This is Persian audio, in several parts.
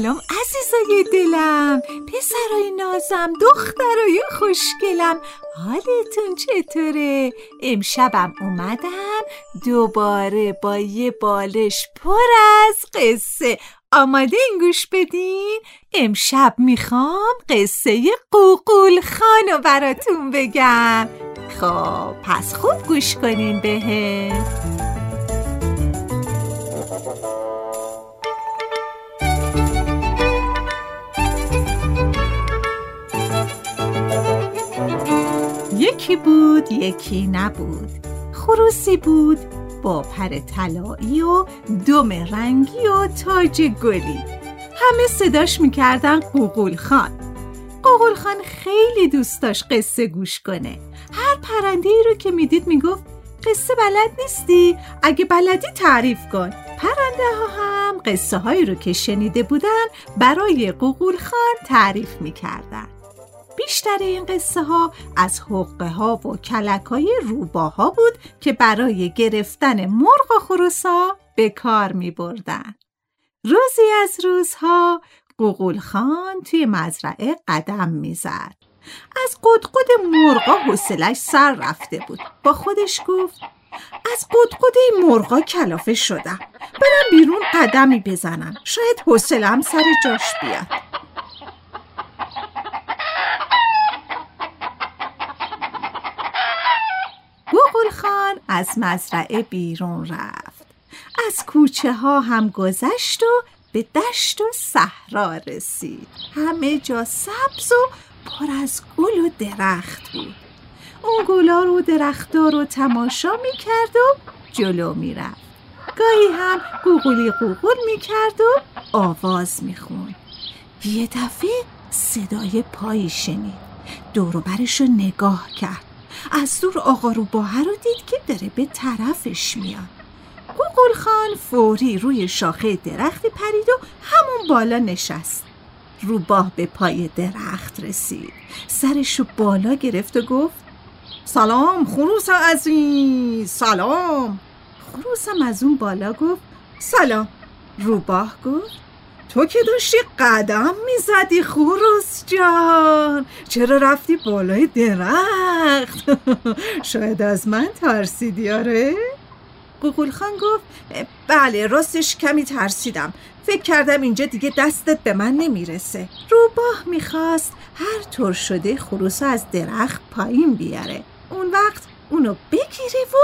سلام عزیزای دلم پسرای نازم دخترای خوشگلم حالتون چطوره؟ امشبم اومدم دوباره با یه بالش پر از قصه آماده این گوش بدین؟ امشب می‌خوام قصه قوقول خانو براتون بگم خب پس خوب گوش کنین بهه یکی بود یکی نبود. خروسی بود با پر طلایی و دم رنگی و تاج گلی. همه صداش می‌کردن قوقول خان. قوقول خان خیلی دوست داشت قصه گوش کنه. هر پرنده ای رو که می‌دید می‌گفت قصه بلد نیستی؟ اگه بلدی تعریف کن. پرنده ها هم قصه هایی رو که شنیده بودن برای قوقول خان تعریف می‌کردن. بیشتر این قصه ها از حقه ها و کلک های روباها بود که برای گرفتن مرغ و خروسا به کار می بردن. روزی از روزها قوقول خان توی مزرعه قدم می‌زد. از قدقد مرغا حوصلش سر رفته بود. با خودش گفت از قدقد مرغا کلافه شدم. برم بیرون قدمی بزنم. شاید حوصلم سر جاش بیاد. خان از مزرعه بیرون رفت. از کوچه ها هم گذشت و به دشت و صحرا رسید. همه جا سبز و پر از گل و درخت بود. اون گلا رو درختها رو تماشا می‌کرد و جلو می‌رفت. گاهی هم گوگلی گوگل می‌کرد و آواز می‌خوند. یه دفعه صدای پایی شنید. دوروبرش رو نگاه کرد. از دور آقا روباه رو دید که داره به طرفش میاد. گوگل خان فوری روی شاخه درخت پرید و همون بالا نشست. روباه به پای درخت رسید. سرشو بالا گرفت و گفت سلام خروس عزیز سلام. خروسم از اون بالا گفت سلام. روباه گفت تو که داشتی قدم می‌زدی خوروس جان. چرا رفتی بالای درخت؟ شاید از من ترسیدی آره؟ قوقول خان گفت بله راستش کمی ترسیدم. فکر کردم اینجا دیگه دستت به من نمی‌رسه. روباه می‌خواست هر طور شده خروس از درخت پایین بیاره. اون وقت اونو بگیره و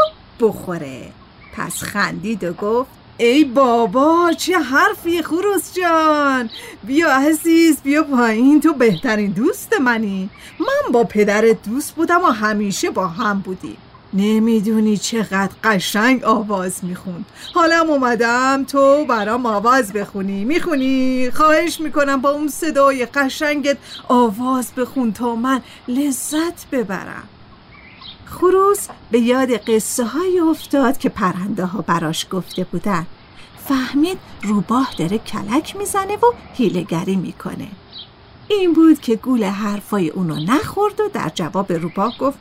بخوره. پس خندید و گفت ای بابا چه حرفی خروس جان! بیا عزیز بیا پایین تو بهترین دوست منی. من با پدر دوست بودم و همیشه با هم بودیم. نمی‌دونی چقدر قشنگ آواز میخون حالم اومدم تو برام آواز بخونی. می‌خونی؟ خواهش می‌کنم با اون صدای قشنگت آواز بخون تا من لذت ببرم. خروس به یاد قصه های افتاد که پرنده ها براش گفته بودن. فهمید روباه داره کلک می‌زنه و هیلگری می‌کنه. این بود که گول حرفای اونو نخورد و در جواب روباه گفت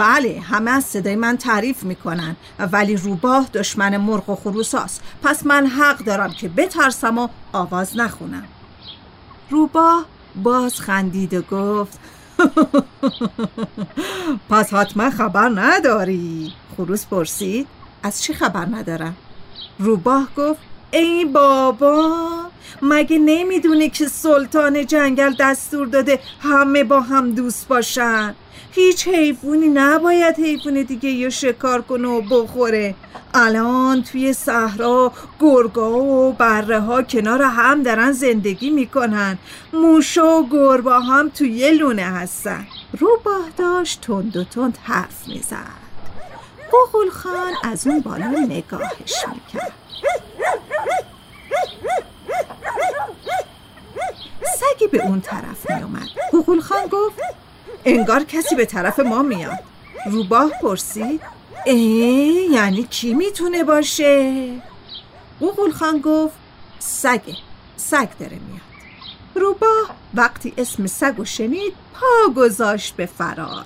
بله همه از صدای من تعریف می‌کنن ولی روباه دشمن مرغ و خروساست پس من حق دارم که بترسم و آواز نخونم. روباه باز خندید و گفت پس حتما خبر نداری. خروس پرسید از چی خبر ندارم؟ روباه گفت ای بابا مگه نمی‌دونه که سلطان جنگل دستور داده همه با هم دوست باشن؟ هیچ حیوانی نباید حیوان دیگه یا شکار کنه و بخوره. الان توی صحرا گرگا و بره ها کنار هم دارن زندگی می‌کنن. موشا و گربا هم توی لونه هستن. روباه داشت تند و تند حرف می‌زد. بغول خان از اون بالا نگاهش می‌کرد. سگی به اون طرف میومد بغول خان گفت انگار کسی به طرف ما میاد روباه پرسید ای یعنی کی می‌تونه باشه؟ بغول خان گفت سگه سگ داره میاد روباه وقتی اسم سگ و شنید پا گذاشت به فرار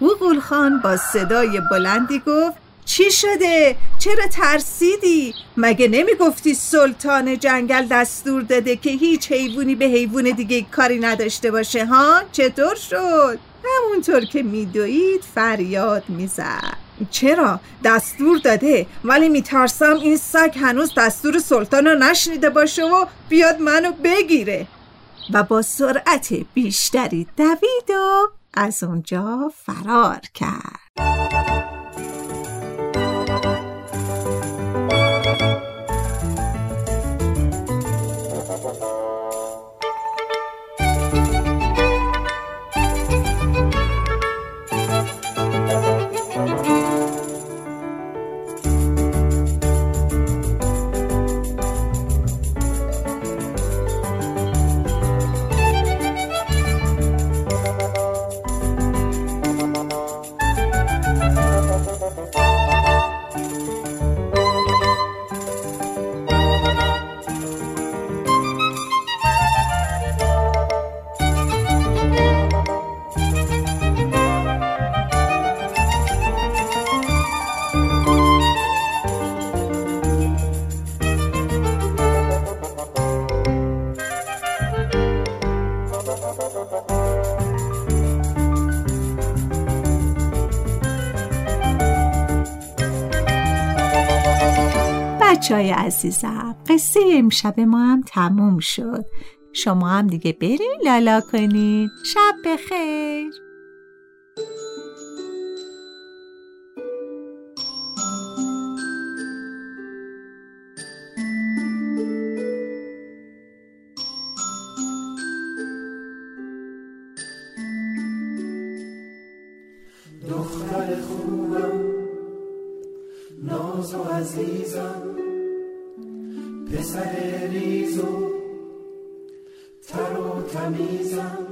بغول خان با صدای بلندی گفت چی شده؟ چرا ترسیدی؟ مگه نمی‌گفتی سلطان جنگل دستور داده که هیچ حیوانی به حیوان دیگه کاری نداشته باشه ها؟ چطور شد؟ همونطور که میدوید فریاد می‌زد چرا دستور داده ولی میترسم این سگ هنوز دستور سلطان رو نشنیده باشه و بیاد منو بگیره و با سرعت بیشتری دوید و از اونجا فرار کرد بچه های عزیزم. قصه امشب ما هم تموم شد. شما هم دیگه برین لالا کنین. شب بخیر. دختر خوبم ناز و عزیزم. پسر ریز و تر و تمیزم.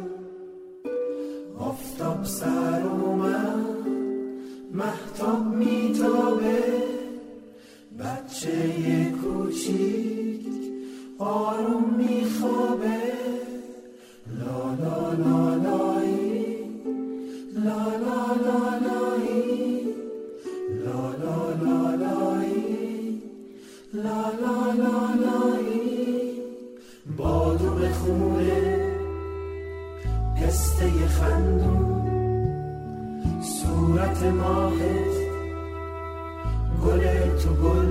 آفتاب سر اومد محتاب میتابه. بچه کوچیک آروم میخوابه. لا لا لا خونه پسته خندون صورت ماهت گل تو گلدون